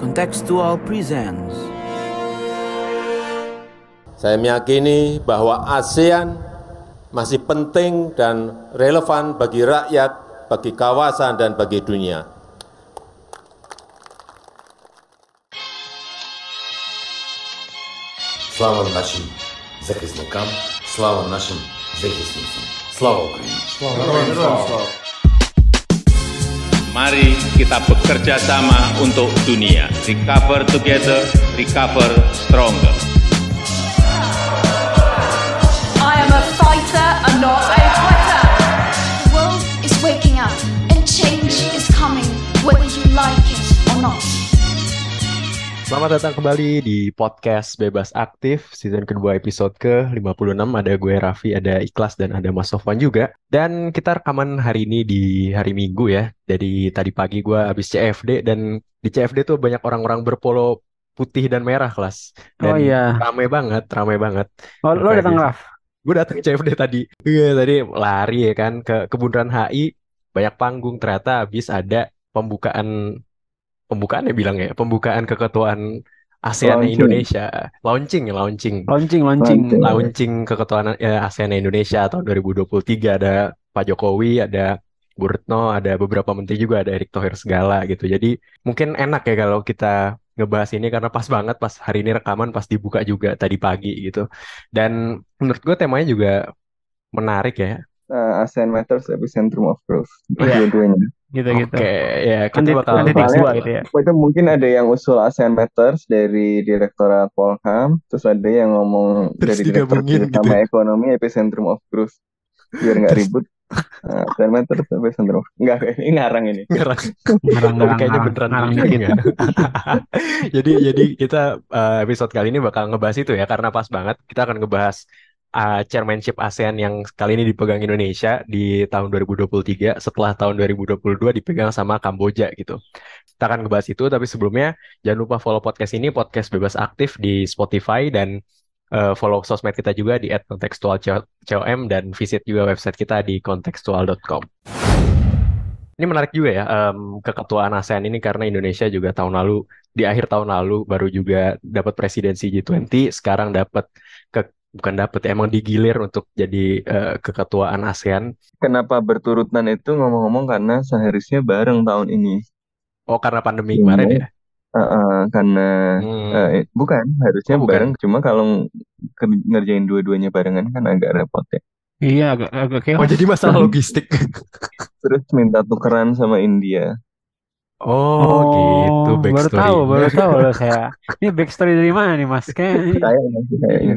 Contextual Presents Saya meyakini bahwa ASEAN masih penting dan relevan bagi rakyat, bagi kawasan, dan bagi dunia. Слава нашим захисникам, слава нашим захисницям. Слава Україні! Mari kita bekerja sama untuk dunia. Recover together, recover stronger. I am a fighter and not a quitter. The world is waking up and change is coming, whether you like it or not. Selamat datang kembali di podcast Bebas Aktif season kedua episode ke-56 ada gue Raffi, ada Ikhlas dan ada Mas Sofwan juga dan kita rekaman hari ini di hari Minggu ya jadi tadi pagi gue habis CFD dan di CFD tuh banyak orang-orang berpolo putih dan merah kelas dan Oh iya. rame banget rame banget Oh, lo datang. Raf? gue datang CFD tadi iya tadi lari ya kan ke kebundaran HI banyak panggung ternyata habis ada pembukaan pembukaan ya bilang ya pembukaan keketuaan ASEAN Launching. Indonesia launching ya launching Launching, launching. Launching. keketuaan ya, ASEAN Indonesia tahun 2023 ada Pak Jokowi ada Bu Retno ada beberapa menteri juga ada Erick Thohir segala gitu jadi mungkin enak ya kalau kita ngebahas ini karena pas banget pas hari ini rekaman pas dibuka juga tadi pagi gitu dan menurut gue temanya juga menarik ya uh, ASEAN Matters Epicentrum of Growth Iya. dua-duanya. Gitu-gitu. Oke, ya kita bakal bahas gitu ya. Itu mungkin ada yang usul ASEAN Matters dari Direktorat Polham, terus ada yang ngomong Terus dari Direktorat gitu Kerjasama ya. Ekonomi Epicentrum of Growth. Biar nggak ribut. Uh, ASEAN Matters Epicentrum Enggak, ini ngarang ini. Ngarang, Tapi ngarang, kayaknya ngarang, beneran ngarang begini dikit. ya. Jadi jadi kita eh, episode kali ini bakal ngebahas itu ya karena pas banget kita akan ngebahas eh, chairmanship ASEAN yang kali ini dipegang Indonesia di tahun 2023 setelah tahun 2022 dipegang sama Kamboja gitu. Kita akan ngebahas itu tapi sebelumnya jangan lupa follow podcast ini podcast bebas aktif di Spotify dan eh, follow sosmed kita juga di @kontekstualcom dan visit juga website kita di kontekstual.com. Ini menarik juga ya em, keketuaan ASEAN ini karena Indonesia juga tahun lalu di akhir tahun lalu baru juga dapat presidensi G20, sekarang dapat ke bukan dapat ya, emang digilir untuk jadi eh, keketuaan ASEAN. Kenapa berturutan itu ngomong-ngomong karena seharusnya bareng tahun ini. Oh karena pandemi Iya. kemarin ya. Uh, uh, karena Hmm. eh, bukan harusnya Oh, bukan. bareng cuma kalau ngerjain dua-duanya barengan kan agak repot ya. Iya, agak, agak Oh chaos. jadi masalah logistik. Terus minta tukeran sama India. Oh, gitu baru backstory. tahu, baru tahu loh saya. Ini backstory dari mana nih, Mas? Kayak Kayaknya sih kayaknya.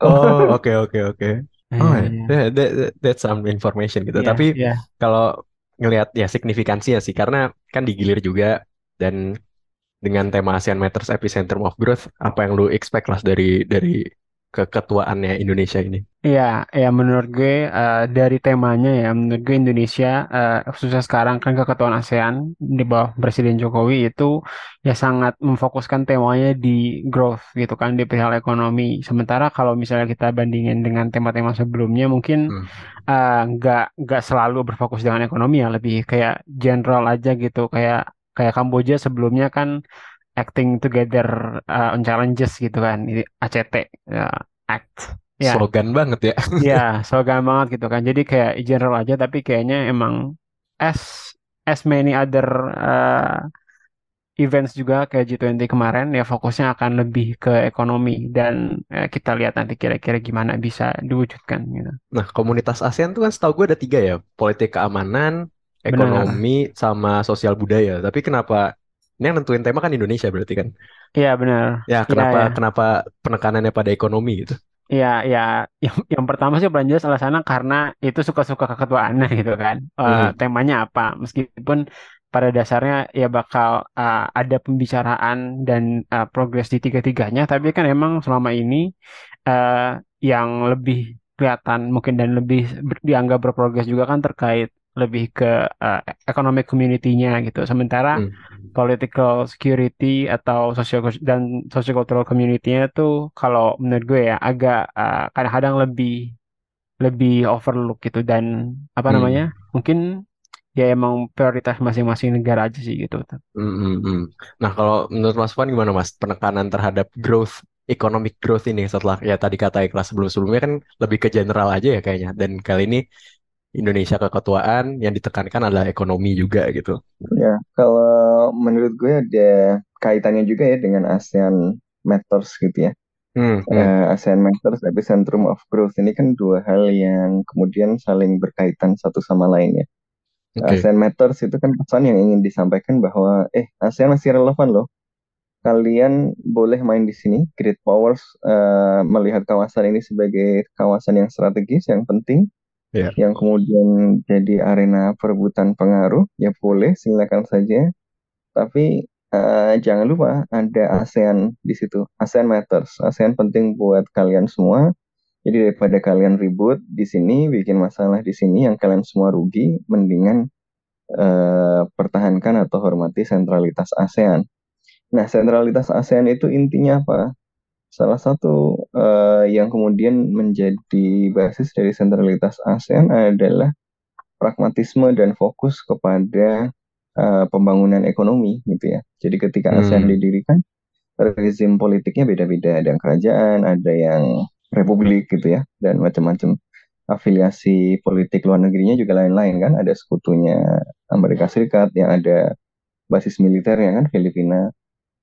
Oh oke oke oke. Oh Iya, iya. that, that, that's some information gitu. Iya, Tapi iya. kalau ngelihat ya signifikansinya sih karena kan digilir juga dan dengan tema ASEAN Matters Epicentrum of Growth apa yang lu expect lah dari dari keketuaannya Indonesia ini? Iya, ya menurut gue eh, dari temanya ya, menurut gue Indonesia eh, khususnya sekarang kan keketuaan ASEAN di bawah Presiden Jokowi itu ya sangat memfokuskan temanya di growth gitu kan di perihal ekonomi. Sementara kalau misalnya kita bandingin dengan tema-tema sebelumnya mungkin Hmm. eh, nggak nggak selalu berfokus dengan ekonomi ya, lebih kayak general aja gitu kayak kayak Kamboja sebelumnya kan acting together eh, on challenges gitu kan, ini ACT ya, act. Ya, Slogan banget ya. ya slogan banget gitu kan. Jadi kayak general aja tapi kayaknya emang as as many other uh, events juga kayak G20 kemarin ya fokusnya akan lebih ke ekonomi dan eh, kita lihat nanti kira-kira gimana bisa diwujudkan gitu. Nah, komunitas ASEAN tuh kan setahu gue ada tiga ya, politik keamanan, Benar. ekonomi, sama sosial budaya. Tapi kenapa ini yang nentuin tema kan Indonesia berarti kan? Iya benar. Ya, kenapa ya. kenapa penekanannya pada ekonomi gitu? Iya, ya, yang, yang pertama sih paling jelas alasannya karena itu suka-suka keketuaannya gitu kan. Eh, Hmm. temanya apa? Meskipun pada dasarnya ya bakal eh, ada pembicaraan dan eh, progres di tiga-tiganya, tapi kan emang selama ini eh, yang lebih kelihatan mungkin dan lebih ber- dianggap berprogres juga kan terkait lebih ke eh, economic community-nya gitu. Sementara Hmm. political security atau social dan sociocultural community-nya tuh kalau menurut gue ya agak uh, kadang-kadang lebih lebih overlook gitu dan apa Hmm. namanya mungkin ya emang prioritas masing-masing negara aja sih gitu. Hmm, hmm, hmm. Nah, kalau menurut Mas Puan gimana Mas penekanan terhadap growth economic growth ini setelah ya tadi kata kelas sebelum-sebelumnya kan lebih ke general aja ya kayaknya dan kali ini Indonesia keketuaan yang ditekankan adalah ekonomi juga gitu. Ya, kalau menurut gue ada kaitannya juga ya dengan ASEAN Matters gitu ya. Hmm, hmm. Eh, ASEAN Matters Epicentrum of Growth ini kan dua hal yang kemudian saling berkaitan satu sama lain ya. Oke. ASEAN Matters itu kan pesan yang ingin disampaikan bahwa eh ASEAN masih relevan loh. Kalian boleh main di sini. Great Powers eh, melihat kawasan ini sebagai kawasan yang strategis, yang penting, Ya. yang kemudian jadi arena perebutan pengaruh. Ya boleh, silakan saja. Tapi eh, jangan lupa ada ASEAN di situ. ASEAN Matters. ASEAN penting buat kalian semua. Jadi daripada kalian ribut di sini, bikin masalah di sini, yang kalian semua rugi, mendingan eh, pertahankan atau hormati sentralitas ASEAN. Nah, sentralitas ASEAN itu intinya apa? Salah satu eh, yang kemudian menjadi basis dari sentralitas ASEAN adalah pragmatisme dan fokus kepada eh, pembangunan ekonomi, gitu ya. Jadi ketika ASEAN Hmm. didirikan, rezim politiknya beda-beda. Ada yang kerajaan, ada yang republik, gitu ya, dan macam-macam. Afiliasi politik luar negerinya juga lain-lain kan. Ada sekutunya Amerika Serikat, yang ada basis militernya kan, Filipina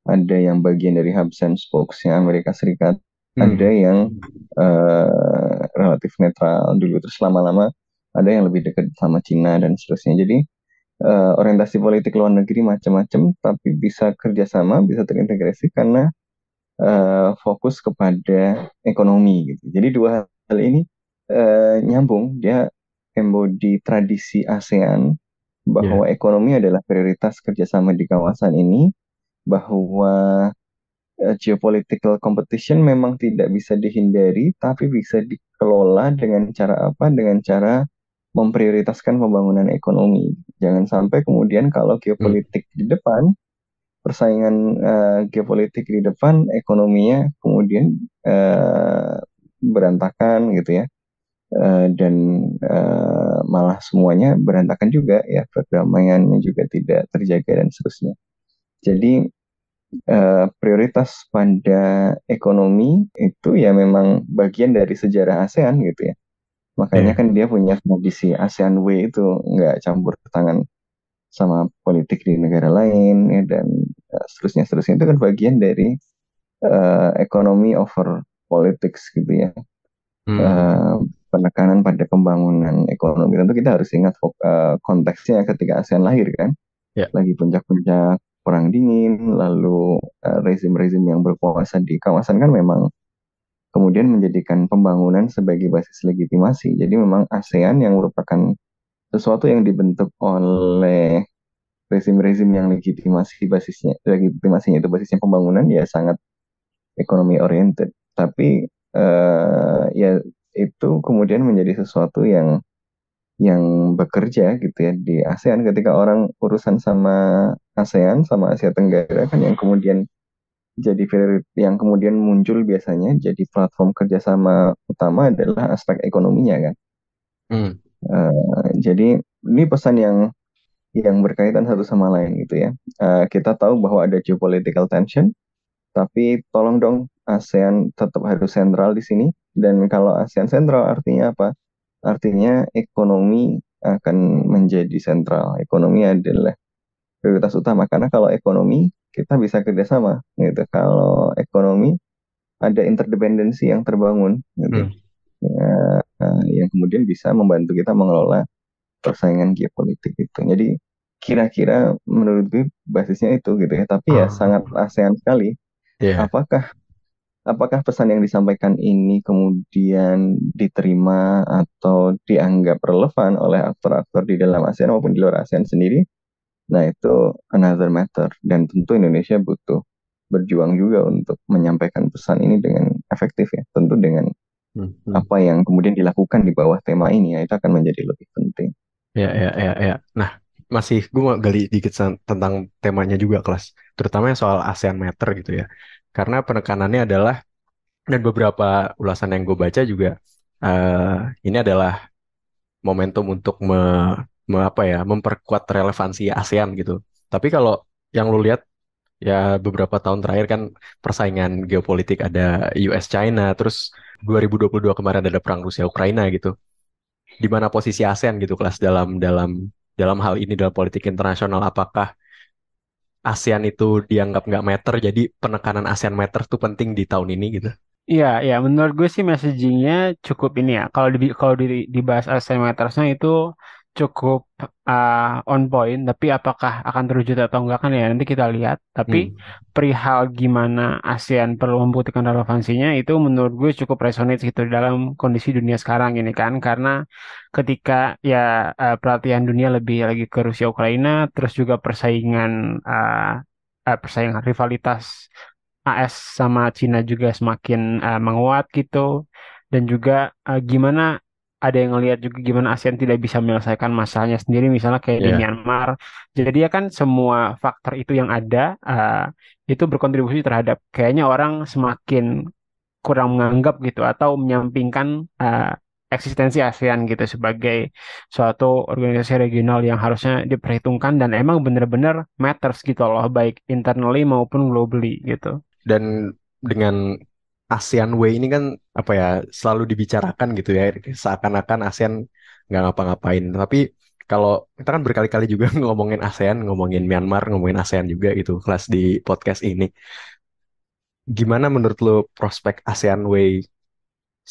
ada yang bagian dari hubs and spokes-nya Amerika Serikat, Hmm. ada yang eh, relatif netral dulu, terus lama-lama ada yang lebih dekat sama Cina dan seterusnya. Jadi eh, orientasi politik luar negeri macam-macam, tapi bisa kerjasama, bisa terintegrasi karena eh, fokus kepada ekonomi gitu. Jadi dua hal ini eh, nyambung, dia embody tradisi ASEAN bahwa ekonomi adalah prioritas kerjasama di kawasan ini, bahwa eh, geopolitical competition memang tidak bisa dihindari, tapi bisa dikelola dengan cara apa? Dengan cara memprioritaskan pembangunan ekonomi. Jangan sampai kemudian kalau geopolitik di depan, persaingan eh, geopolitik di depan, ekonominya kemudian eh, berantakan gitu ya. Eh, dan eh, malah semuanya berantakan juga ya, perdamaiannya juga tidak terjaga dan seterusnya. Jadi eh, prioritas pada ekonomi itu ya memang bagian dari sejarah ASEAN gitu ya. Makanya Iya. kan dia punya tradisi ASEAN Way itu nggak campur tangan sama politik di negara lain ya, dan eh, seterusnya seterusnya itu kan bagian dari eh, ekonomi over politics gitu ya. Hmm. Eh, penekanan pada pembangunan ekonomi. Tentu kita harus ingat eh, konteksnya ketika ASEAN lahir kan. Ya. Lagi puncak-puncak perang dingin, lalu eh, rezim-rezim yang berkuasa di kawasan kan memang kemudian menjadikan pembangunan sebagai basis legitimasi. Jadi memang ASEAN yang merupakan sesuatu yang dibentuk oleh rezim-rezim yang legitimasi basisnya, legitimasinya itu basisnya pembangunan ya sangat ekonomi oriented. Tapi eh, ya itu kemudian menjadi sesuatu yang yang bekerja gitu ya di ASEAN ketika orang urusan sama ASEAN sama Asia Tenggara kan yang kemudian jadi yang kemudian muncul biasanya jadi platform kerjasama utama adalah aspek ekonominya kan. Hmm. Eh, jadi ini pesan yang yang berkaitan satu sama lain gitu ya. Eh, kita tahu bahwa ada geopolitical tension, tapi tolong dong ASEAN tetap harus sentral di sini. Dan kalau ASEAN sentral artinya apa? Artinya ekonomi akan menjadi sentral. Ekonomi adalah prioritas utama karena kalau ekonomi kita bisa kerjasama gitu. Kalau ekonomi ada interdependensi yang terbangun gitu. Hmm. Ya, eh, yang kemudian bisa membantu kita mengelola persaingan geopolitik itu. Jadi kira-kira menurut gue basisnya itu gitu ya. Tapi ya Oh. sangat ASEAN sekali. Iya. Apakah apakah pesan yang disampaikan ini kemudian diterima atau dianggap relevan oleh aktor-aktor di dalam ASEAN maupun di luar ASEAN sendiri? Nah, itu another matter dan tentu Indonesia butuh berjuang juga untuk menyampaikan pesan ini dengan efektif ya. Tentu dengan Hmm, hmm. apa yang kemudian dilakukan di bawah tema ini ya itu akan menjadi lebih penting. Ya, ya, ya, ya. Nah, masih gue mau gali dikit tentang temanya juga, kelas. Terutama soal ASEAN Matter gitu ya. Karena penekanannya adalah, dan beberapa ulasan yang gue baca juga, eh ini adalah momentum untuk me- me- apa ya memperkuat relevansi ASEAN gitu. Tapi kalau yang lu lihat ya beberapa tahun terakhir kan persaingan geopolitik ada US China, terus 2022 kemarin ada perang Rusia Ukraina gitu. Di mana posisi ASEAN gitu kelas dalam dalam dalam hal ini dalam politik internasional apakah ASEAN itu dianggap nggak meter jadi penekanan ASEAN meter tuh penting di tahun ini gitu. Iya, ya menurut gue sih messagingnya cukup ini ya. Kalau di kalau di, dibahas ASEAN Matters-nya itu cukup uh, on point, tapi apakah akan terwujud atau enggak kan ya nanti kita lihat. Tapi Hmm. perihal gimana ASEAN perlu membuktikan relevansinya itu menurut gue cukup resonate gitu dalam kondisi dunia sekarang ini kan karena ketika ya uh, perhatian dunia lebih lagi ke Rusia Ukraina, terus juga persaingan uh, uh, persaingan rivalitas AS sama Cina juga semakin uh, menguat gitu dan juga uh, gimana ada yang ngelihat juga gimana ASEAN tidak bisa menyelesaikan masalahnya sendiri misalnya kayak di Iya. Myanmar jadi ya kan semua faktor itu yang ada uh, itu berkontribusi terhadap kayaknya orang semakin kurang menganggap gitu atau menyampingkan uh, eksistensi ASEAN gitu sebagai suatu organisasi regional yang harusnya diperhitungkan dan emang benar-benar matters gitu loh baik internally maupun globally gitu. Dan dengan ASEAN Way ini kan apa ya selalu dibicarakan gitu ya seakan-akan ASEAN nggak ngapa-ngapain. Tapi kalau kita kan berkali-kali juga ngomongin ASEAN, ngomongin Myanmar, ngomongin ASEAN juga gitu kelas di podcast ini. Gimana menurut lo prospek ASEAN Way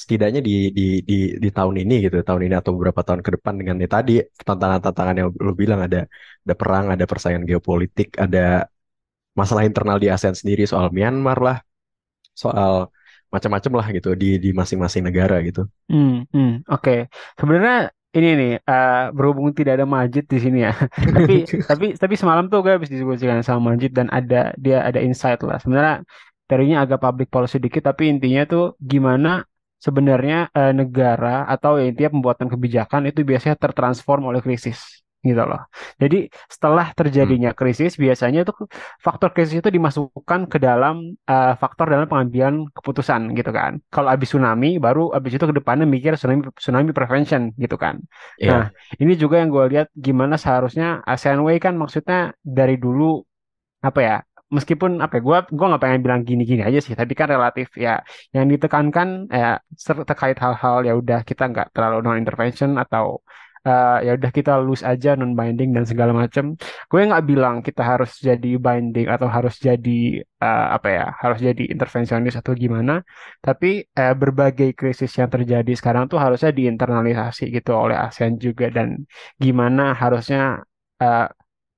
setidaknya di di di di tahun ini gitu, tahun ini atau beberapa tahun ke depan dengan ya tadi tantangan-tantangan yang lo bilang ada ada perang, ada persaingan geopolitik, ada masalah internal di ASEAN sendiri soal Myanmar lah, soal macam-macam lah gitu di di masing-masing negara gitu. Hmm, hmm, oke. Sebenarnya ini nih eh, berhubung tidak ada Majid di sini ya. Tapi tapi tapi semalam tuh gue habis diskusikan sama Majid dan ada dia ada insight lah. Sebenarnya teorinya agak public policy dikit tapi intinya tuh gimana sebenarnya eh, negara atau ya intinya pembuatan kebijakan itu biasanya tertransform oleh krisis gitu loh. Jadi setelah terjadinya krisis biasanya tuh faktor krisis itu dimasukkan ke dalam eh, faktor dalam pengambilan keputusan gitu kan. Kalau habis tsunami baru habis itu ke depannya mikir tsunami tsunami prevention gitu kan. Iya. Nah, ini juga yang gue lihat gimana seharusnya ASEAN Way kan maksudnya dari dulu apa ya meskipun apa ya gue gua nggak pengen bilang gini-gini aja sih tapi kan relatif ya yang ditekankan ya terkait hal-hal ya udah kita nggak terlalu non intervention atau eh, ya udah kita lose aja non binding dan segala macam gue nggak bilang kita harus jadi binding atau harus jadi eh, apa ya harus jadi intervensionis atau gimana. Tapi eh, berbagai krisis yang terjadi sekarang tuh harusnya diinternalisasi gitu oleh ASEAN juga. Dan gimana harusnya eh,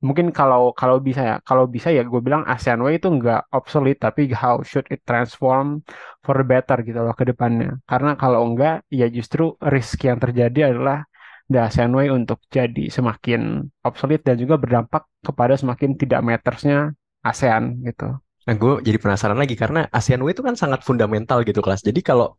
mungkin kalau kalau bisa ya kalau bisa ya gue bilang ASEAN Way itu nggak obsolete tapi how should it transform for better gitu loh ke depannya. Karena kalau enggak ya justru risk yang terjadi adalah the ASEAN Way untuk jadi semakin obsolete dan juga berdampak kepada semakin tidak mattersnya ASEAN gitu Nah, gue jadi penasaran lagi karena ASEAN Way itu kan sangat fundamental gitu kelas. Jadi kalau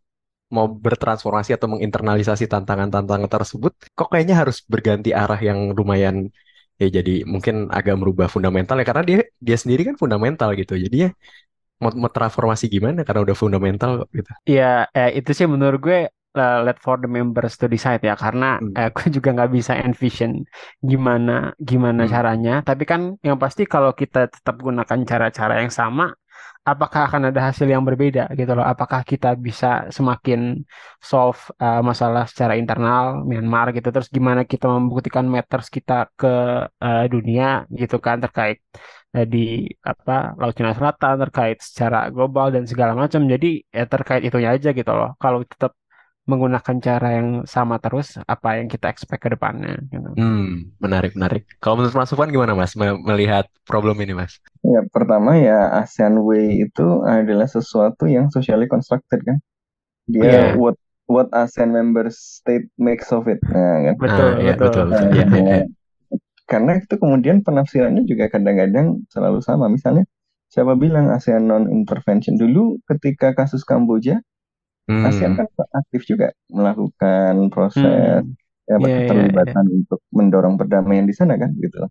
mau bertransformasi atau menginternalisasi tantangan-tantangan tersebut, kok kayaknya harus berganti arah yang lumayan ya jadi mungkin agak merubah fundamental ya karena dia dia sendiri kan fundamental gitu. Jadi ya mau, mau transformasi gimana karena udah fundamental gitu. Ya, eh, itu sih menurut gue eh, let for the members to decide ya karena Hmm. eh, gue juga nggak bisa envision gimana gimana Hmm. caranya. Tapi kan yang pasti kalau kita tetap gunakan cara-cara yang sama, apakah akan ada hasil yang berbeda gitu loh? Apakah kita bisa semakin solve eh, masalah secara internal Myanmar gitu? Terus gimana kita membuktikan matters kita ke eh, dunia gitu kan terkait di apa Laut Cina Selatan terkait secara global dan segala macam. Jadi ya terkait itunya aja gitu loh. Kalau tetap menggunakan cara yang sama terus, apa yang kita expect ke depannya gitu. Hmm, menarik menarik. Kalau menurut Mas Sufwan gimana Mas me- melihat problem ini Mas? Ya, pertama ya ASEAN Way itu adalah sesuatu yang socially constructed kan. Dia Iya. what what ASEAN member state makes of it. Nah, kan. Betul, Ah, iya, betul. betul, betul. Iya, iya, iya. Karena itu kemudian penafsirannya juga kadang-kadang selalu sama. Misalnya siapa bilang ASEAN non intervention dulu ketika kasus Kamboja, ASEAN Hmm, kan aktif juga melakukan proses Hmm. ya, Iya, iya, keterlibatan untuk mendorong perdamaian di sana kan gitu.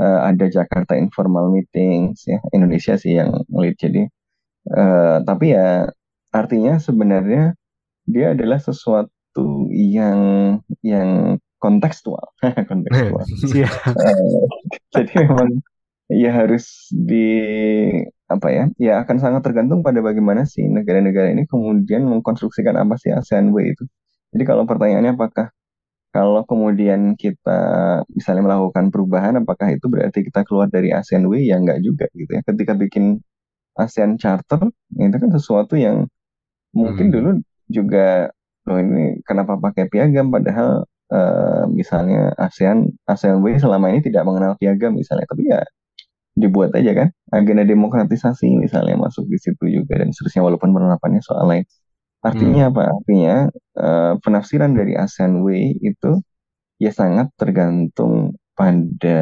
Eh, ada Jakarta informal meetings ya Indonesia sih yang lead jadi eh, tapi ya artinya sebenarnya dia adalah sesuatu yang yang kontekstual, kontekstual. Iya. Eh, jadi memang ya harus di apa ya, ya akan sangat tergantung pada bagaimana si negara-negara ini kemudian mengkonstruksikan apa sih ASEAN Way itu. Jadi kalau pertanyaannya apakah kalau kemudian kita misalnya melakukan perubahan, apakah itu berarti kita keluar dari ASEAN Way? Ya enggak juga gitu ya. Ketika bikin ASEAN Charter, itu kan sesuatu yang mungkin Hmm. dulu juga, loh ini kenapa pakai piagam? Padahal eh, misalnya ASEAN ASEAN Way selama ini tidak mengenal piagam misalnya, tapi ya dibuat aja kan agenda demokratisasi misalnya masuk di situ juga dan seterusnya walaupun penerapannya soal lain. Artinya Hmm. apa? Artinya eh, penafsiran dari ASEAN Way itu ya sangat tergantung pada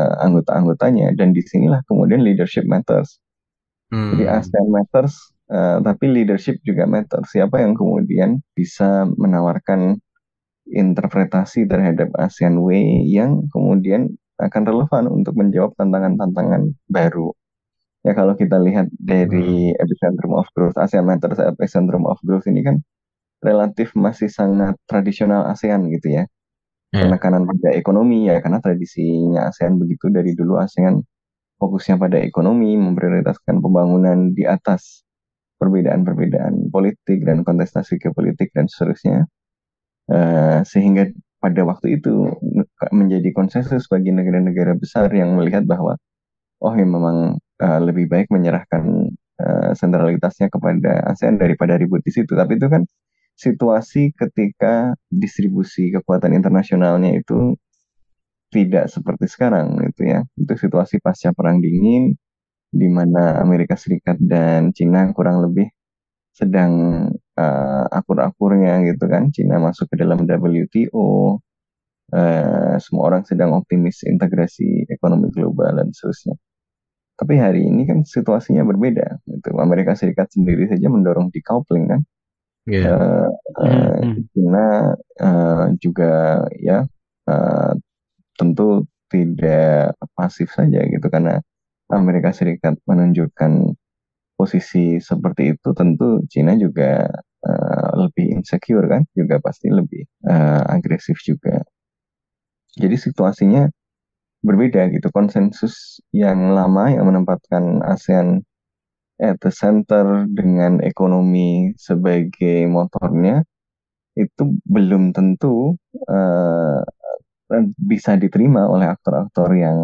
eh, anggota-anggotanya dan di sinilah kemudian leadership matters. Jadi Hmm. ASEAN matters, eh, tapi leadership juga matters. Siapa yang kemudian bisa menawarkan interpretasi terhadap ASEAN Way yang kemudian akan relevan untuk menjawab tantangan-tantangan baru. Ya kalau kita lihat dari epicentrum of growth, ASEAN Matters epicentrum of growth ini kan relatif masih sangat tradisional ASEAN gitu ya. Ya. Penekanan pada ekonomi ya karena tradisinya ASEAN begitu dari dulu ASEAN fokusnya pada ekonomi, memprioritaskan pembangunan di atas perbedaan-perbedaan politik dan kontestasi geopolitik dan seterusnya. Eh, sehingga pada waktu itu menjadi konsensus bagi negara-negara besar yang melihat bahwa oh ya memang eh, lebih baik menyerahkan eh, sentralitasnya kepada ASEAN daripada ribut di situ. Tapi itu kan situasi ketika distribusi kekuatan internasionalnya itu tidak seperti sekarang gitu ya. Itu situasi pasca perang dingin di mana Amerika Serikat dan Cina kurang lebih sedang eh, akur-akurnya gitu kan. Cina masuk ke dalam WTO. eh, semua orang sedang optimis integrasi ekonomi global dan seterusnya. Tapi hari ini kan situasinya berbeda. Gitu. Amerika Serikat sendiri saja mendorong decoupling kan. Ya. Eh, eh, Hmm, China eh, juga ya eh, tentu tidak pasif saja gitu karena Amerika Serikat menunjukkan posisi seperti itu tentu China juga eh, lebih insecure kan juga pasti lebih eh, agresif juga. Jadi situasinya berbeda gitu. Konsensus yang lama yang menempatkan ASEAN at the center dengan ekonomi sebagai motornya itu belum tentu eh, bisa diterima oleh aktor-aktor yang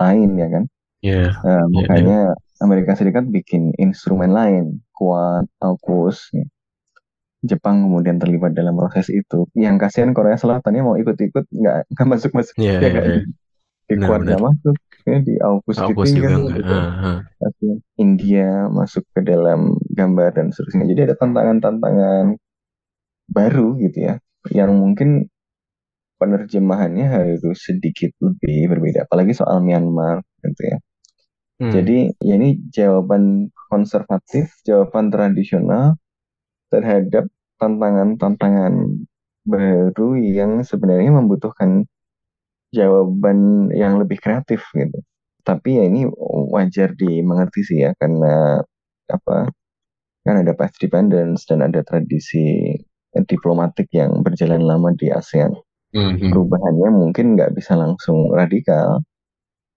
lain ya kan Ya. Eh, Ya, ya. makanya Amerika Serikat bikin instrumen lain Quad, AUKUS ya. Jepang kemudian terlibat dalam proses itu yang kasihan Korea Selatannya mau ikut-ikut nggak nggak masuk-masuk Ya, ya ya, kan ya. di Quad benar. nggak masuk ya, di AUKUS AUKUS juga enggak. gitu ah. Kasihan. India masuk ke dalam gambar dan seterusnya jadi ada tantangan-tantangan baru gitu ya yang mungkin penerjemahannya harus sedikit lebih berbeda apalagi soal Myanmar gitu ya Hmm. jadi ya ini jawaban konservatif jawaban tradisional terhadap tantangan-tantangan baru yang sebenarnya membutuhkan jawaban yang lebih kreatif gitu tapi ya ini wajar dimengerti sih ya karena apa kan ada path dependence dan ada tradisi diplomatik yang berjalan lama di ASEAN Hmm, hmm. perubahannya mungkin nggak bisa langsung radikal,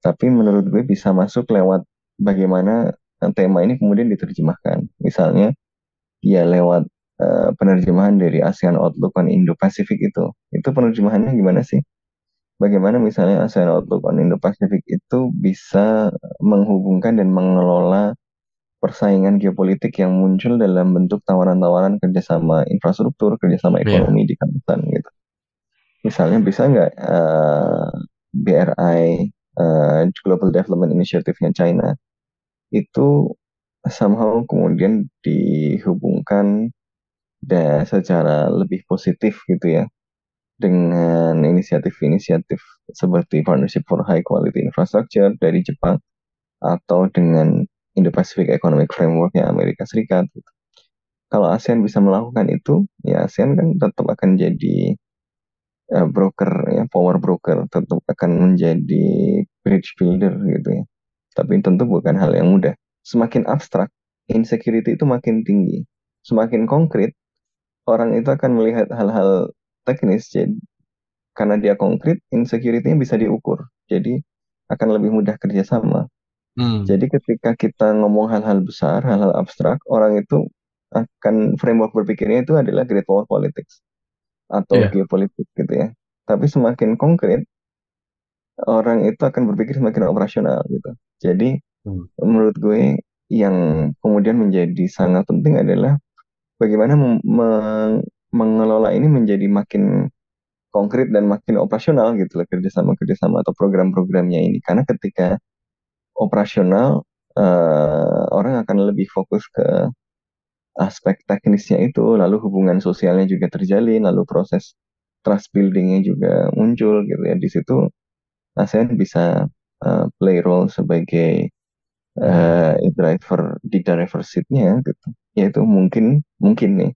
tapi menurut gue bisa masuk lewat bagaimana tema ini kemudian diterjemahkan. Misalnya, ya lewat eh, penerjemahan dari ASEAN Outlook on Indo-Pacific itu. Itu penerjemahannya gimana sih? Bagaimana misalnya ASEAN Outlook on Indo-Pacific itu bisa menghubungkan dan mengelola persaingan geopolitik yang muncul dalam bentuk tawaran-tawaran kerjasama infrastruktur, kerjasama Iya. ekonomi di kawasan gitu. Misalnya bisa nggak eh, BRI eh, Global Development Initiative-nya China itu somehow kemudian dihubungkan dan secara lebih positif gitu ya dengan inisiatif-inisiatif seperti Partnership for High Quality Infrastructure dari Jepang atau dengan Indo-Pacific Economic Framework-nya Amerika Serikat. Kalau ASEAN bisa melakukan itu, ya ASEAN kan tetap akan jadi eh, broker ya power broker tetap akan menjadi bridge builder gitu ya tapi tentu bukan hal yang mudah semakin abstrak insecurity itu makin tinggi semakin konkret orang itu akan melihat hal-hal teknis jadi karena dia konkret, insecurity-nya bisa diukur. Jadi akan lebih mudah kerjasama. Hmm. Jadi ketika kita ngomong hal-hal besar, hal-hal abstrak, orang itu akan framework berpikirnya itu adalah great power politics atau Iya. geopolitik gitu ya. Tapi semakin konkret, orang itu akan berpikir semakin operasional gitu. Jadi Hmm. menurut gue yang kemudian menjadi sangat penting adalah bagaimana meng- mengelola ini menjadi makin konkret dan makin operasional gitu loh kerjasama-kerjasama atau program-programnya ini. Karena ketika operasional, eh, orang akan lebih fokus ke aspek teknisnya itu, lalu hubungan sosialnya juga terjalin, lalu proses trust buildingnya juga muncul gitu ya. Di situ ASEAN bisa uh, play role sebagai uh, driver di driver seat-nya gitu. Yaitu mungkin mungkin nih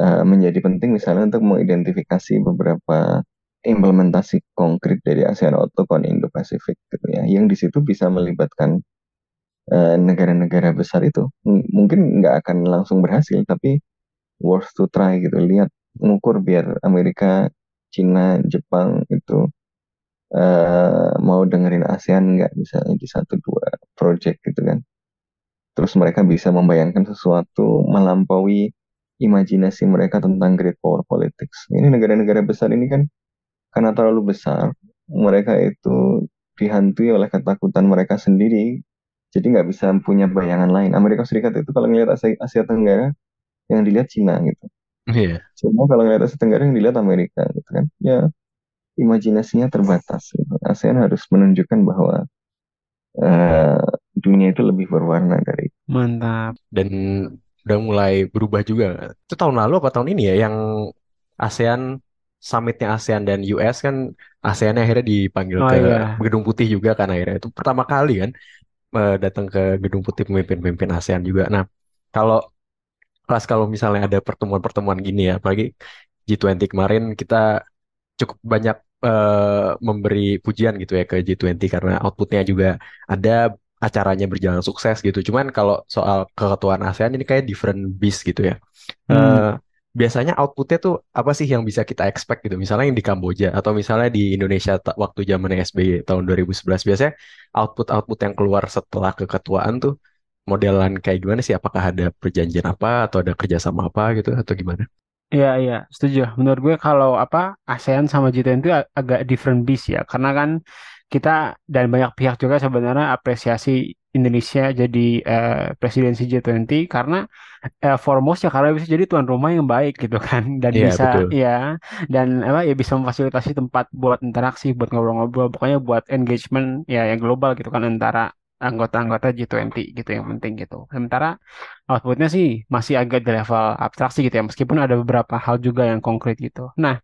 uh, menjadi penting misalnya untuk mengidentifikasi beberapa implementasi konkret dari ASEAN Autocon Indo-Pasifik gitu ya. Yang di situ bisa melibatkan uh, negara-negara besar itu. Mungkin nggak akan langsung berhasil tapi worth to try gitu. Lihat ngukur biar Amerika, Cina, Jepang itu eh, mau dengerin ASEAN nggak misalnya di satu dua project gitu kan. Terus mereka bisa membayangkan sesuatu melampaui imajinasi mereka tentang great power politics. Ini negara-negara besar ini kan karena terlalu besar, mereka itu dihantui oleh ketakutan mereka sendiri, jadi nggak bisa punya bayangan lain. Amerika Serikat itu kalau ngelihat Asia, Asia Tenggara, yang dilihat Cina gitu. Iya. Semua kalau ngelihat Asia Tenggara yang dilihat Amerika gitu kan. Ya imajinasinya terbatas. Gitu. ASEAN harus menunjukkan bahwa eh, dunia itu lebih berwarna dari. Mantap. Dan udah mulai berubah juga. Itu tahun lalu apa tahun ini ya yang ASEAN summitnya ASEAN dan US kan ASEAN akhirnya dipanggil Oh ke iya. Gedung Putih juga kan akhirnya itu pertama kali kan eh, datang ke Gedung Putih pemimpin-pemimpin ASEAN juga. Nah kalau pas kalau misalnya ada pertemuan-pertemuan gini ya, apalagi G20 kemarin kita cukup banyak eh, memberi pujian gitu ya ke G20 karena outputnya juga ada acaranya berjalan sukses gitu. Cuman kalau soal keketuaan ASEAN ini kayak different beast gitu ya. Hmm. Eh, biasanya outputnya tuh apa sih yang bisa kita expect gitu? Misalnya yang di Kamboja atau misalnya di Indonesia waktu zaman SBY tahun 2011 biasanya output-output yang keluar setelah keketuaan tuh modelan kayak gimana sih? Apakah ada perjanjian apa atau ada kerjasama apa gitu atau gimana? Iya, iya, setuju. Menurut gue kalau apa ASEAN sama G20 itu ag- agak different beast ya, karena kan kita dan banyak pihak juga sebenarnya apresiasi Indonesia jadi eh, presidensi G20 karena eh, foremost ya karena bisa jadi tuan rumah yang baik gitu kan dan Iya, bisa betul. ya dan apa ya bisa memfasilitasi tempat buat interaksi, buat ngobrol-ngobrol, pokoknya buat engagement ya yang global gitu kan antara anggota-anggota G20 gitu yang penting gitu. Sementara outputnya sih masih agak di level abstraksi gitu ya, meskipun ada beberapa hal juga yang konkret gitu. Nah,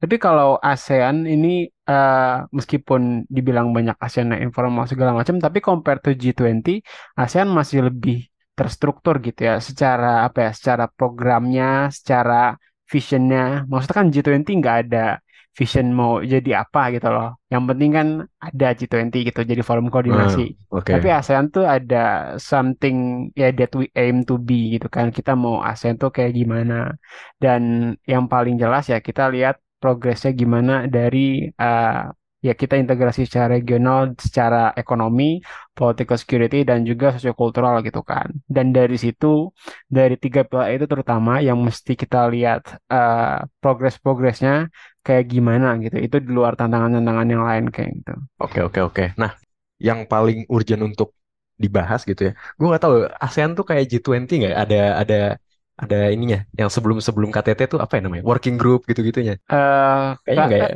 tapi kalau ASEAN ini eh, meskipun dibilang banyak ASEAN yang informal segala macam, tapi compare to G20, ASEAN masih lebih terstruktur gitu ya, secara apa ya, secara programnya, secara visionnya. Maksudnya kan G20 nggak ada vision mau jadi apa gitu loh. Yang penting kan ada G20 gitu, jadi forum Ah, koordinasi. oke. Tapi ASEAN tuh ada something ya that we aim to be gitu kan. Kita mau ASEAN tuh kayak gimana. Dan yang paling jelas ya kita lihat progresnya gimana dari eh, ya kita integrasi secara regional, secara ekonomi, political security dan juga sosiokultural gitu kan. Dan dari situ dari tiga pilar itu terutama yang mesti kita lihat eh, progres-progresnya kayak gimana gitu. Itu di luar tantangan-tantangan yang lain kayak gitu. Oke, oke, oke. Nah, yang paling urgent untuk dibahas gitu ya. Gue nggak tahu ASEAN tuh kayak G20 nggak? Ada ada ada ininya. Yang sebelum sebelum KTT tuh apa ya namanya? Working group gitu-gitunya. Eh Kayaknya Kak, nggak ya?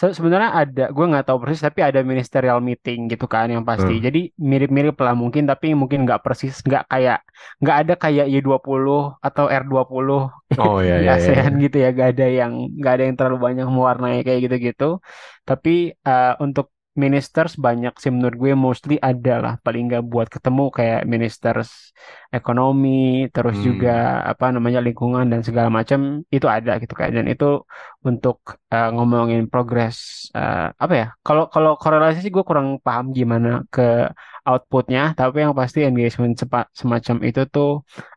Se- sebenarnya ada, gue nggak tahu persis, tapi ada ministerial meeting gitu kan yang pasti. Hmm. Jadi mirip-mirip lah mungkin, tapi mungkin nggak persis, nggak kayak, nggak ada kayak Y20 atau R20 Oh ya di ya ya. ASEAN ya. gitu ya, nggak ada yang nggak ada yang terlalu banyak mewarnai kayak gitu-gitu. Tapi eh, untuk ministers banyak sih menurut gue mostly ada lah paling nggak buat ketemu kayak ministers ekonomi terus Hmm. juga apa namanya lingkungan dan segala macam itu ada gitu kan dan itu untuk eh, ngomongin progres eh, apa ya kalau kalau korelasi sih gue kurang paham gimana ke outputnya tapi yang pasti engagement sepa- semacam itu tuh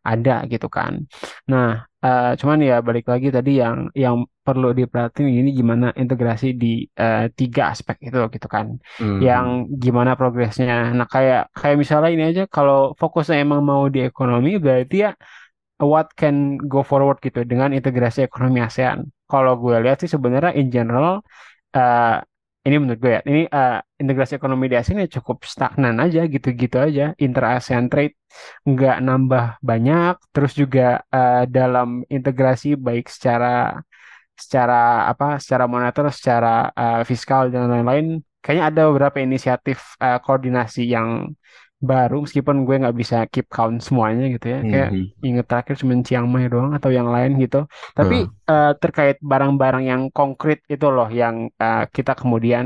ada gitu kan nah Eh, cuman ya balik lagi tadi yang yang perlu diperhatiin ini gimana integrasi di eh, tiga aspek itu gitu kan. Hmm. Yang gimana progresnya. Nah kayak kayak misalnya ini aja kalau fokusnya emang mau di ekonomi berarti ya what can go forward gitu dengan integrasi ekonomi ASEAN. Kalau gue lihat sih sebenarnya in general eh, ini menurut gue ya, ini eh, integrasi ekonomi di ASEAN ya cukup stagnan aja gitu-gitu aja. Inter-ASEAN trade nggak nambah banyak, terus juga eh, dalam integrasi baik secara secara apa, secara moneter, secara eh, fiskal dan lain-lain, kayaknya ada beberapa inisiatif eh, koordinasi yang baru meskipun gue nggak bisa keep count semuanya gitu ya kayak Mhm. inget terakhir cuma Chiang Mai doang atau yang lain gitu tapi eh, terkait barang-barang yang konkret itu loh yang eh, kita kemudian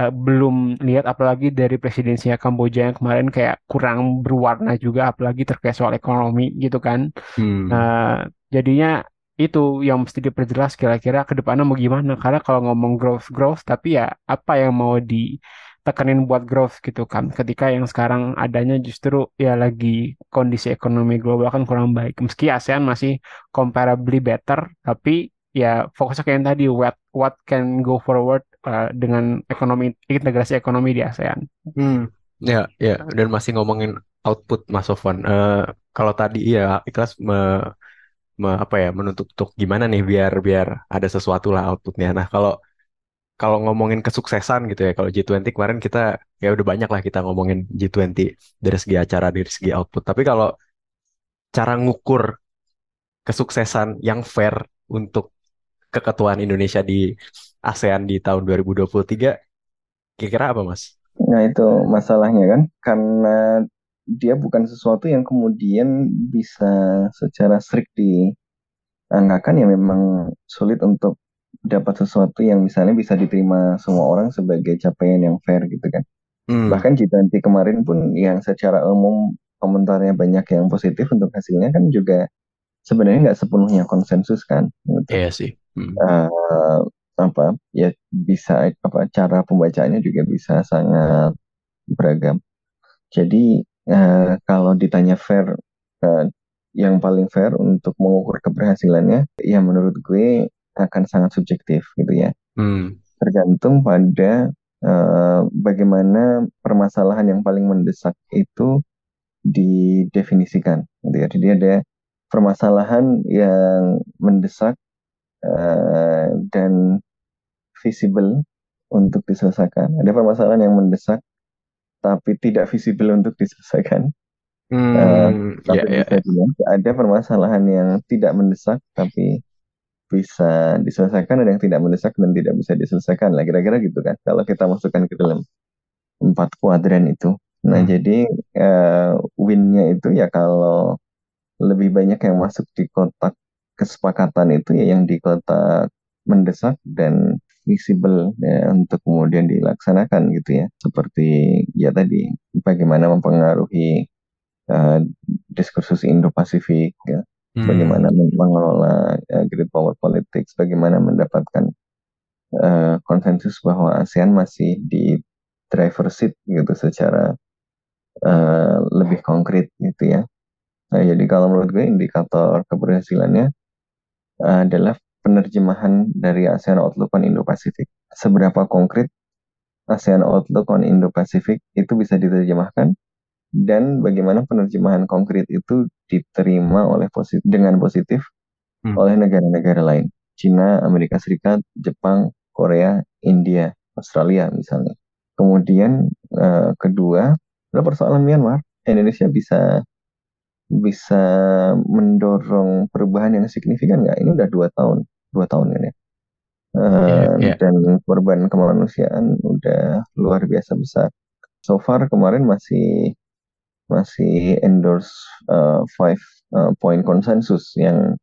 eh, belum lihat apalagi dari presidensinya Kamboja yang kemarin kayak kurang berwarna juga apalagi terkait soal ekonomi gitu kan Hmm. Eh, jadinya itu yang mesti diperjelas kira-kira ke depannya mau gimana karena kalau ngomong growth growth tapi ya apa yang mau ditekenin buat growth gitu kan. Ketika yang sekarang adanya justru ya lagi kondisi ekonomi global kan kurang baik. Meski ASEAN masih comparably better tapi ya fokusnya kayak yang tadi what what can go forward eh, dengan ekonomi integrasi ekonomi di ASEAN. Hmm, ya, ya, dan masih ngomongin output Mas Sofwan. Eh, kalau tadi ya ikhlas me, me- apa ya menuntut untuk gimana nih biar biar ada sesuatu lah outputnya. Nah kalau kalau ngomongin kesuksesan gitu ya, kalau G20 kemarin kita ya udah banyak lah kita ngomongin G20 dari segi acara, dari segi output. Tapi kalau cara ngukur kesuksesan yang fair untuk keketuaan Indonesia di ASEAN di tahun 2023, kira-kira apa Mas? Nah, itu masalahnya kan, karena dia bukan sesuatu yang kemudian bisa secara strict dianggarkan ya memang sulit untuk dapat sesuatu yang misalnya bisa diterima semua orang sebagai capaian yang fair gitu kan. Hmm. Bahkan G20 kemarin pun yang secara umum komentarnya banyak yang positif untuk hasilnya kan juga sebenarnya nggak sepenuhnya konsensus kan. Gitu. Iya sih. Hmm. Eh, apa ya bisa apa cara pembacaannya juga bisa sangat beragam. Jadi eh, kalau ditanya fair, eh, yang paling fair untuk mengukur keberhasilannya, ya menurut gue akan sangat subjektif gitu ya. Hmm. Tergantung pada eh, bagaimana permasalahan yang paling mendesak itu didefinisikan. Gitu ya. Jadi ada permasalahan yang mendesak eh, dan visible untuk diselesaikan. Ada permasalahan yang mendesak tapi tidak visible untuk diselesaikan. Hmm. Ya, tapi bisa ya. dilihat ada permasalahan yang tidak mendesak tapi bisa diselesaikan, ada yang tidak mendesak dan tidak bisa diselesaikan lah kira-kira gitu kan. Kalau kita masukkan ke dalam empat kuadran itu. Nah, Hmm. jadi eh, win-nya itu ya kalau lebih banyak yang masuk di kotak kesepakatan itu ya yang di kotak mendesak dan visible ya, untuk kemudian dilaksanakan gitu ya. Seperti ya tadi bagaimana mempengaruhi eh, diskursus Indo-Pasifik ya. Hmm. Bagaimana men- mengelola eh, great power politics, bagaimana mendapatkan eh, konsensus bahwa ASEAN masih di driver's seat gitu secara eh, lebih konkret gitu ya. Nah, jadi kalau menurut gue indikator keberhasilannya adalah penerjemahan dari ASEAN Outlook on Indo-Pacific. Seberapa konkret ASEAN Outlook on Indo-Pacific itu bisa diterjemahkan dan bagaimana penerjemahan konkret itu diterima oleh positif dengan positif Hmm. oleh negara-negara lain. Cina, Amerika Serikat, Jepang, Korea, India, Australia misalnya. Kemudian eh, kedua adalah persoalan Myanmar. Indonesia bisa bisa mendorong perubahan yang signifikan nggak? Ini udah dua tahun, dua tahun kan ya. Eh, Iya, iya. Dan korban kemanusiaan udah luar biasa besar. So far kemarin masih masih endorse eh, five eh, point konsensus yang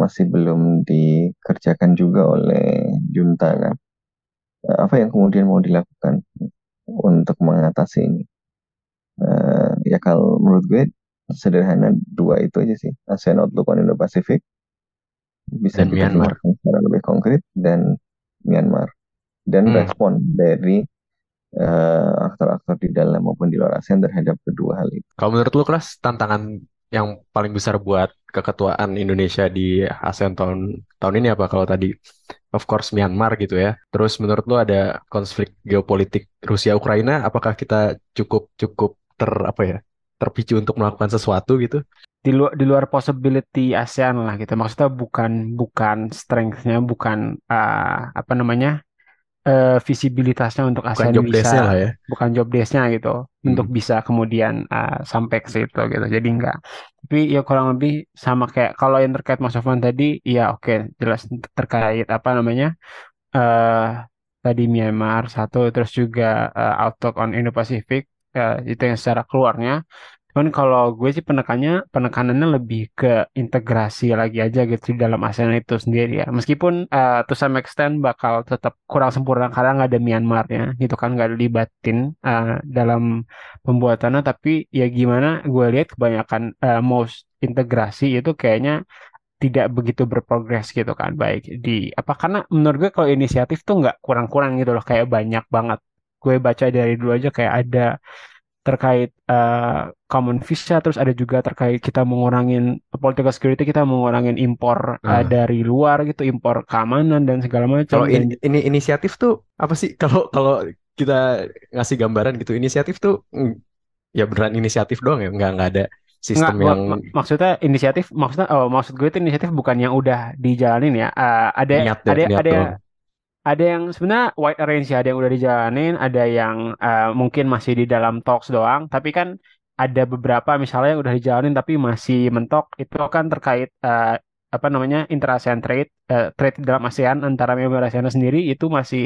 masih belum dikerjakan juga oleh junta kan. Eh, Apa yang kemudian mau dilakukan untuk mengatasi ini? Eh, ya kalau menurut gue sederhana dua itu aja sih. ASEAN Outlook on Indo-Pacific bisa Dan Myanmar. secara lebih konkret dan Myanmar. Dan Hmm. respon dari eh, aktor-aktor di dalam maupun di luar ASEAN terhadap kedua hal itu. Kalau menurut lu kelas tantangan yang paling besar buat keketuaan Indonesia di ASEAN tahun tahun ini apa kalau tadi of course Myanmar gitu ya. Terus menurut lo ada konflik geopolitik Rusia Ukraina apakah kita cukup cukup ter apa ya? terpicu untuk melakukan sesuatu gitu? Di luar di luar possibility ASEAN lah gitu. Maksudnya bukan bukan strength-nya, bukan uh, apa namanya? Uh, visibilitasnya untuk Bukan ASEAN job desk-nya lah bisa ya. bukan job desk-nya gitu untuk Hmm. bisa kemudian uh, sampai ke situ gitu jadi enggak tapi ya kurang lebih sama kayak kalau yang terkait Mas Sofwan tadi ya oke jelas terkait apa namanya eh tadi Myanmar satu terus juga eh, outlook on Indo-Pacific eh, itu yang secara keluarnya Cuman kalau gue sih penekannya penekanannya lebih ke integrasi lagi aja gitu di dalam ASEAN itu sendiri ya. Meskipun eh, to some extent bakal tetap kurang sempurna karena nggak ada Myanmarnya gitu kan nggak dilibatin eh, dalam pembuatannya. Tapi ya gimana gue lihat kebanyakan eh, most integrasi itu kayaknya tidak begitu berprogres gitu kan baik di apa karena menurut gue kalau inisiatif tuh nggak kurang-kurang gitu loh kayak banyak banget. Gue baca dari dulu aja kayak ada terkait eh, common visa terus ada juga terkait kita mengurangin political security kita mengurangin impor eh, Ah. dari luar gitu impor keamanan dan segala macam Kalau in- ini inisiatif tuh apa sih? Kalau kalau kita ngasih gambaran gitu, inisiatif tuh mm, ya beneran inisiatif doang ya, nggak nggak ada nggak sistem gua- yang mak- maksudnya inisiatif maksudnya oh maksud gue itu inisiatif bukan yang udah dijalanin ya Eh, ada niat ya, ada niat ada doang. Ada yang sebenarnya wide range ya, ada yang udah dijalanin, ada yang eh, mungkin masih di dalam talks doang, tapi kan ada beberapa misalnya yang udah dijalanin tapi masih mentok, itu kan terkait eh, apa namanya inter-ASEAN trade, eh, trade dalam ASEAN antara member ASEAN sendiri itu masih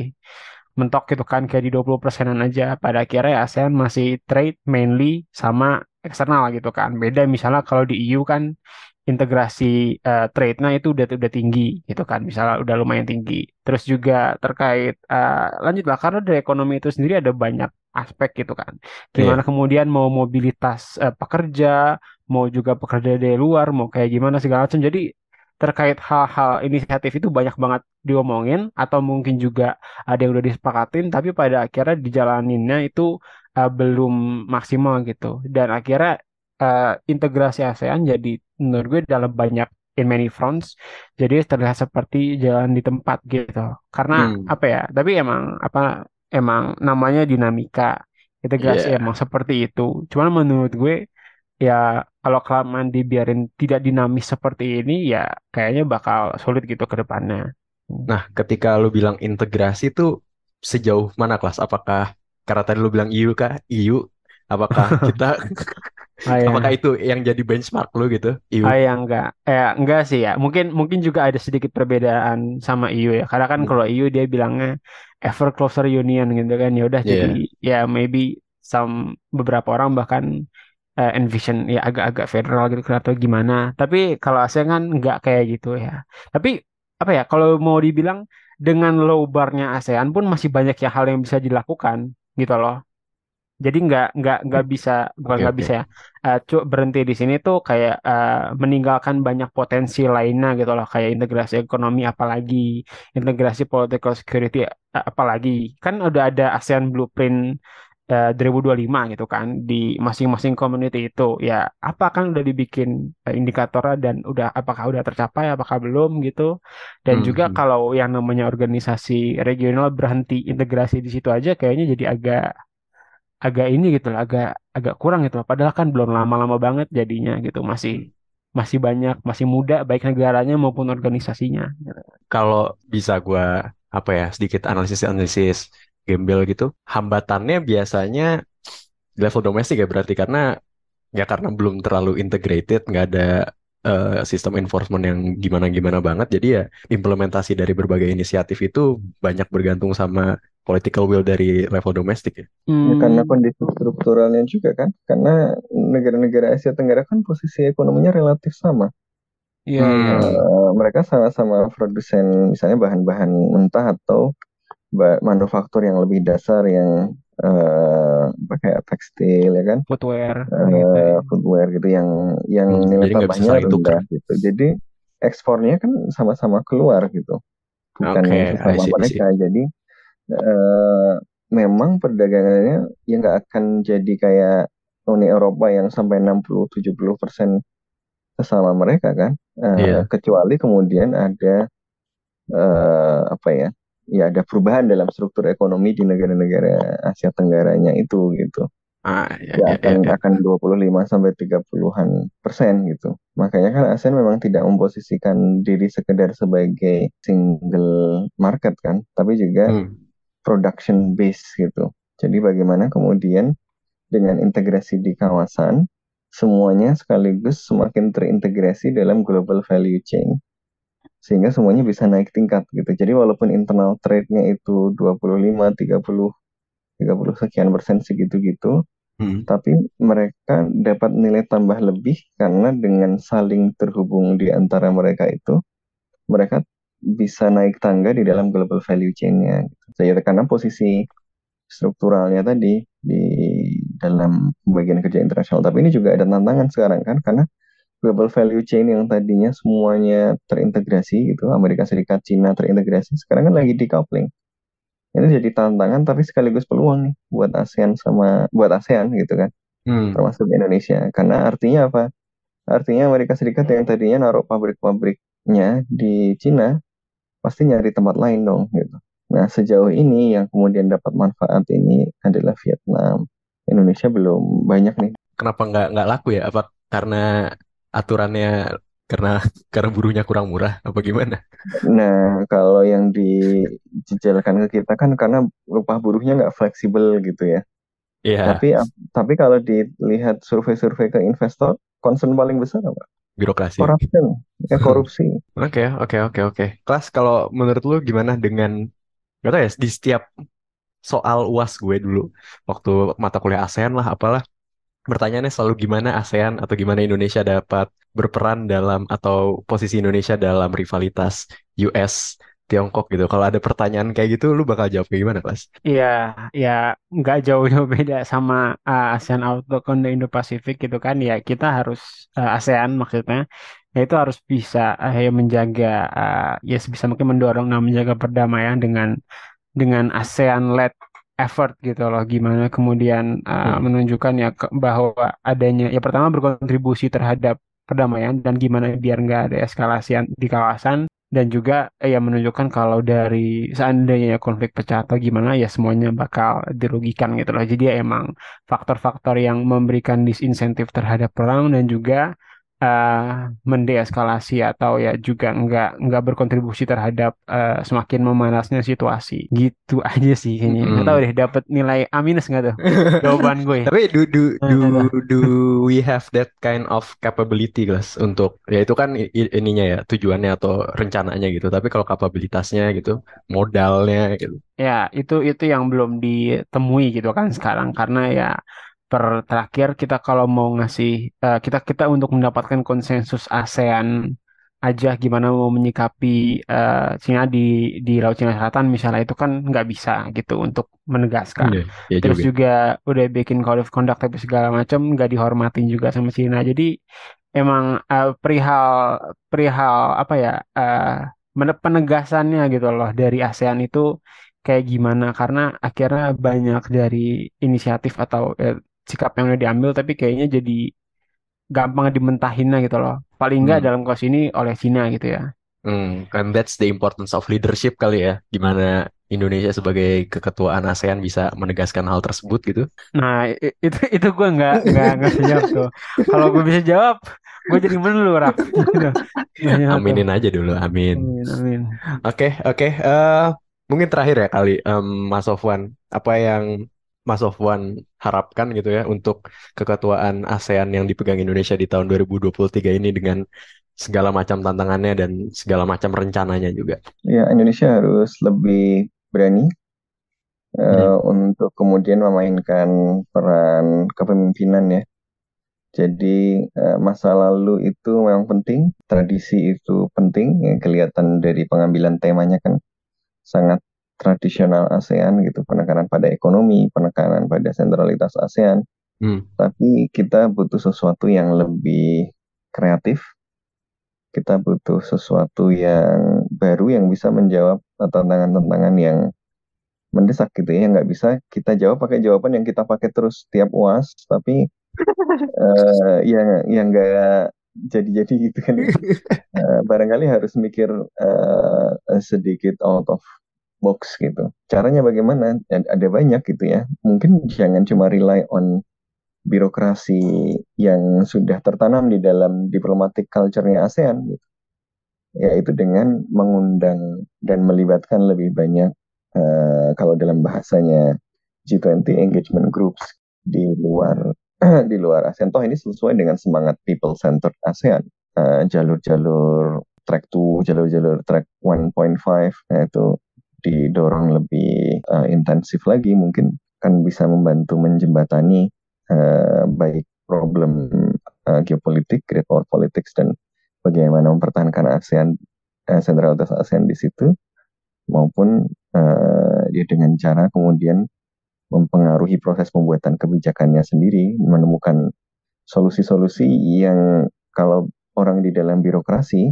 mentok gitu kan kayak di 20 persenan aja. Pada akhirnya ASEAN masih trade mainly sama eksternal gitu kan. Beda misalnya kalau di EU kan integrasi eh, trade-nya itu udah udah tinggi gitu kan. Misalnya udah lumayan tinggi. Terus juga terkait eh, lanjut lah karena dari ekonomi itu sendiri ada banyak aspek gitu kan. Gimana Iya. kemudian mau mobilitas eh, pekerja, mau juga pekerja dari luar, mau kayak gimana segala macam. Jadi terkait hal-hal inisiatif itu banyak banget diomongin atau mungkin juga ada yang udah disepakatin tapi pada akhirnya dijalaninnya itu uh, belum maksimal gitu dan akhirnya uh, integrasi ASEAN jadi menurut gue dalam banyak in many fronts jadi terlihat seperti jalan di tempat gitu karena Hmm. apa ya tapi emang apa emang namanya dinamika integrasi Iya. emang seperti itu cuman menurut gue ya kalau kelamaan dibiarin tidak dinamis seperti ini ya kayaknya bakal sulit gitu ke depannya. Nah, ketika lu bilang integrasi tuh sejauh mana kelas? Apakah karena tadi lu bilang EU kah? EU? Apakah kita Ah ya, apakah itu yang jadi benchmark lu gitu? EU. ah ya enggak, eh enggak sih ya. Mungkin mungkin juga ada sedikit perbedaan sama EU ya. Karena kan Hmm. kalau EU dia bilangnya ever closer union gitu kan. Ya udah Iya. jadi ya maybe some beberapa orang bahkan eh, envision ya agak-agak federal gitu kan, atau gimana. Tapi kalau ASEAN kan enggak kayak gitu ya. Tapi apa ya kalau mau dibilang dengan low bar-nya ASEAN pun masih banyak ya hal yang bisa dilakukan gitu loh. Jadi nggak nggak nggak bisa bukan Oke, nggak oke. bisa ya. Eh, cu berhenti di sini tuh kayak eh, meninggalkan banyak potensi lainnya gitu loh. Kayak integrasi ekonomi apalagi integrasi political security eh, apalagi. Kan udah ada ASEAN Blueprint eh, 2025 gitu kan di masing-masing community itu. Ya apa kan udah dibikin eh, indikatornya dan udah apakah udah tercapai apakah belum gitu. Dan Hmm, juga hmm. kalau yang namanya organisasi regional berhenti integrasi di situ aja kayaknya jadi agak agak ini gitu lah, agak agak kurang gitu lah. Padahal kan belum lama-lama banget jadinya gitu, masih masih banyak, masih muda baik negaranya maupun organisasinya. gitu. Kalau bisa gua apa ya sedikit analisis-analisis gembel gitu, hambatannya biasanya level domestik ya berarti karena ya karena belum terlalu integrated, nggak ada eh, sistem enforcement yang gimana-gimana banget. Jadi ya implementasi dari berbagai inisiatif itu banyak bergantung sama political will dari level domestik ya. Ya, karena Hmm, kondisi strukturalnya juga kan, karena negara-negara Asia Tenggara kan posisi ekonominya relatif sama. iya iya. Hmm, Eh, mereka sama-sama produsen misalnya bahan-bahan mentah atau manufaktur yang lebih dasar yang eh pakai tekstil ya kan, Footwear gitu. eh footwear gitu yang yang hmm, nilai tambahnya rendah gitu. Jadi ekspornya kan sama-sama keluar gitu, bukan I see. mereka. Jadi eh memang perdagangannya ya nggak akan jadi kayak Uni Eropa yang sampai 60-70% sesama mereka kan. Uh, Iya. Kecuali kemudian ada uh, apa ya? Ya ada perubahan dalam struktur ekonomi di negara-negara Asia Tenggaranya itu gitu. Ah, ya, Ya ya, ya, akan ya. akan 25 sampai 30-an persen gitu. Makanya kan ASEAN memang tidak memposisikan diri sekedar sebagai single market kan, tapi juga Hmm. Production base gitu. Jadi bagaimana kemudian dengan integrasi di kawasan, semuanya sekaligus semakin terintegrasi dalam global value chain. Sehingga semuanya bisa naik tingkat gitu. Jadi walaupun internal trade-nya itu 25, 30, 30 sekian persen segitu-gitu, Hmm. tapi mereka dapat nilai tambah lebih karena dengan saling terhubung di antara mereka itu, mereka bisa naik tangga di dalam global value chain-nya. Gitu. Jadi karena posisi strukturalnya tadi di dalam pembagian kerja internasional. Tapi ini juga ada tantangan sekarang kan, karena global value chain yang tadinya semuanya terintegrasi gitu, Amerika Serikat, Cina terintegrasi, sekarang kan lagi decoupling. Ini jadi tantangan tapi sekaligus peluang nih buat ASEAN sama buat ASEAN gitu kan, Hmm. termasuk Indonesia. Karena artinya apa? Artinya Amerika Serikat yang tadinya naruh pabrik-pabriknya di Cina pasti nyari tempat lain dong gitu. Nah sejauh ini yang kemudian dapat manfaat ini adalah Vietnam. Indonesia belum banyak nih. Kenapa nggak nggak laku ya? Apa karena aturannya karena karena buruhnya kurang murah apa gimana? Nah kalau yang dijejalkan ke kita kan karena upah buruhnya nggak fleksibel gitu ya. Iya, Tapi tapi kalau dilihat survei-survei ke investor, concern paling besar apa? Birokrasi. Corruption, ya korupsi. Oke, oke, oke, oke. Kelas, kalau menurut lu gimana dengan, gak tau ya, di setiap soal UAS gue dulu, waktu mata kuliah ASEAN lah, apalah, pertanyaannya selalu gimana ASEAN atau gimana Indonesia dapat berperan dalam, atau posisi Indonesia dalam rivalitas US, Tiongkok gitu. Kalau ada pertanyaan kayak gitu, lu bakal jawab kayak gimana, Kelas? Iya, ya nggak jauh-jauh beda sama uh, ASEAN Outlook on the Indo-Pacific gitu kan. Ya kita harus uh, ASEAN maksudnya, ya itu harus bisa uh, ya menjaga, uh, ya sebisa mungkin mendorong dan menjaga perdamaian dengan dengan ASEAN-led effort gitu loh. Gimana kemudian uh, Hmm. menunjukkan ya ke- bahwa adanya, ya pertama berkontribusi terhadap perdamaian dan gimana biar nggak ada eskalasi di kawasan dan juga ya menunjukkan kalau dari seandainya ya konflik pecah atau gimana ya semuanya bakal dirugikan gitu loh. Jadi ya emang faktor-faktor yang memberikan disinsentif terhadap perang dan juga eh, mendeeskalasi atau ya juga nggak nggak berkontribusi terhadap eh, semakin memanasnya situasi. Gitu aja sih kayaknya. Nggak tahu deh dapat nilai A minus nggak tuh jawaban gue. Tapi do do do Nah, do we have that kind of capability guys untuk ya itu kan ininya ya tujuannya atau rencananya gitu. Tapi kalau kapabilitasnya gitu, modalnya gitu. Ya, itu itu yang belum ditemui gitu kan sekarang karena ya per terakhir kita kalau mau ngasih eh, kita kita untuk mendapatkan konsensus ASEAN aja gimana mau menyikapi eh, Cina di di Laut Cina Selatan misalnya itu kan nggak bisa gitu untuk menegaskan. Iya, ya Terus juga. juga udah bikin code of conduct tapi segala macam nggak dihormatin juga sama Cina. Jadi emang eh, perihal perihal apa ya men- penegasannya gitu loh dari ASEAN itu kayak gimana karena akhirnya banyak dari inisiatif atau eh, sikap yang udah diambil tapi kayaknya jadi gampang dimentahinnya gitu loh. Paling nggak Hmm. dalam kasus ini oleh Cina gitu ya. Hmm, and that's the importance of leadership kali ya. Gimana Indonesia sebagai keketuaan ASEAN bisa menegaskan hal tersebut gitu. Nah itu itu gue nggak nggak nggak jawab tuh. Kalau gue bisa jawab, gue jadi menelu. Gitu. Aminin aja dulu, amin. Amin amin. Oke, oke. Eh, mungkin terakhir ya kali, em, Mas Sofwan, apa yang Mas Sofwan harapkan gitu ya untuk keketuaan ASEAN yang dipegang Indonesia di tahun 2023 ini dengan segala macam tantangannya dan segala macam rencananya juga. Ya, Indonesia harus lebih berani eh, untuk kemudian memainkan peran kepemimpinan ya. Jadi eh, masa lalu itu memang penting, tradisi itu penting, yang kelihatan dari pengambilan temanya kan sangat tradisional ASEAN gitu, penekanan pada ekonomi, penekanan pada sentralitas ASEAN. Hmm. Tapi kita butuh sesuatu yang lebih kreatif, kita butuh sesuatu yang baru yang bisa menjawab tantangan-tantangan yang mendesak gitu ya, nggak bisa kita jawab pakai jawaban yang kita pakai terus tiap UAS, tapi eh, yang yang nggak jadi-jadi gitu kan. Uh, barangkali harus mikir uh, sedikit out of box gitu. Caranya bagaimana? Ada banyak gitu ya. Mungkin jangan cuma rely on birokrasi yang sudah tertanam di dalam diplomatic culture-nya ASEAN gitu. Yaitu dengan mengundang dan melibatkan lebih banyak uh, kalau dalam bahasanya G20 engagement groups di luar di luar ASEAN. Toh ini sesuai dengan semangat people centered ASEAN. Uh, jalur-jalur track 2, jalur-jalur track 1.5 nah itu didorong lebih uh, intensif lagi mungkin kan bisa membantu menjembatani uh, baik problem uh, geopolitik, great power politics dan bagaimana mempertahankan ASEAN uh, sentralitas ASEAN di situ maupun uh, dia dengan cara kemudian mempengaruhi proses pembuatan kebijakannya sendiri menemukan solusi-solusi yang kalau orang di dalam birokrasi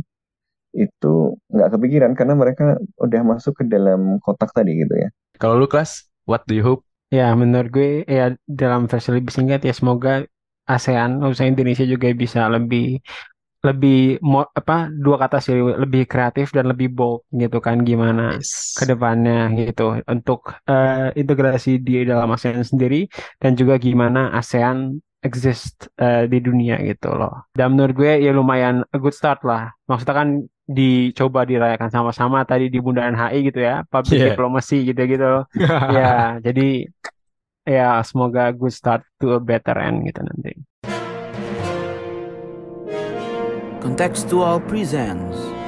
itu nggak kepikiran karena mereka udah masuk ke dalam kotak tadi gitu ya. Kalau lu kelas, what do you hope? Ya menurut gue ya dalam versi lebih singkat ya semoga ASEAN, khususnya Indonesia juga bisa lebih lebih mo, apa dua kata sih lebih kreatif dan lebih bold gitu kan gimana yes. ke depannya gitu untuk uh, integrasi di dalam ASEAN sendiri dan juga gimana ASEAN exist uh, di dunia gitu loh. Dan menurut gue ya lumayan a good start lah. Maksudnya kan dicoba dirayakan sama-sama tadi di Bundaran HI gitu ya, public yeah. diplomacy gitu-gitu ya, jadi ya semoga good start to a better end gitu nanti. Contextual presents